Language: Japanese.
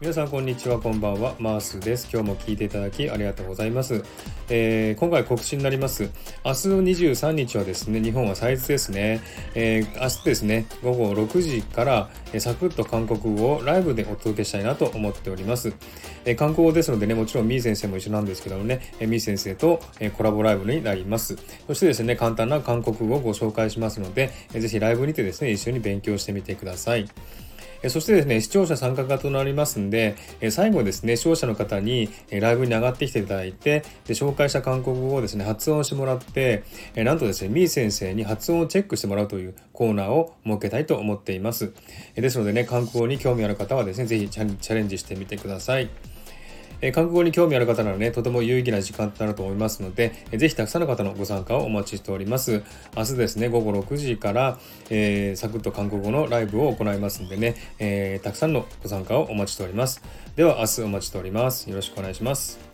皆さんこんにちはこんばんは。マースです。今日も聞いていただきありがとうございます、えー、今回告知になります。明日の23日はですね日本は祭日ですね、えー、明日ですね午後6時から、サクッと韓国語をライブでお届けしたいなと思っております、えー、韓国語ですのでねもちろんみー先生も一緒なんですけどもね、えー、みー先生と、コラボライブになります。そしてですね簡単な韓国語をご紹介しますので、ぜひライブにてですね一緒に勉強してみてください。そしてですね、視聴者参加型となりますんで、最後ですね、視聴者の方にライブに上がってきていただいて、で紹介した韓国語をですね、発音してもらって、なんとですね、みー先生に発音をチェックしてもらうというコーナーを設けたいと思っています。ですのでね、韓国語に興味ある方はですね、ぜひチャレンジしてみてください。え、韓国語に興味ある方ならね、とても有意義な時間となると思いますので、えー、ぜひたくさんの方のご参加をお待ちしております。明日ですね、午後6時から、えー、サクッと韓国語のライブを行いますんでね、えー、たくさんのご参加をお待ちしております。では明日お待ちしております。よろしくお願いします。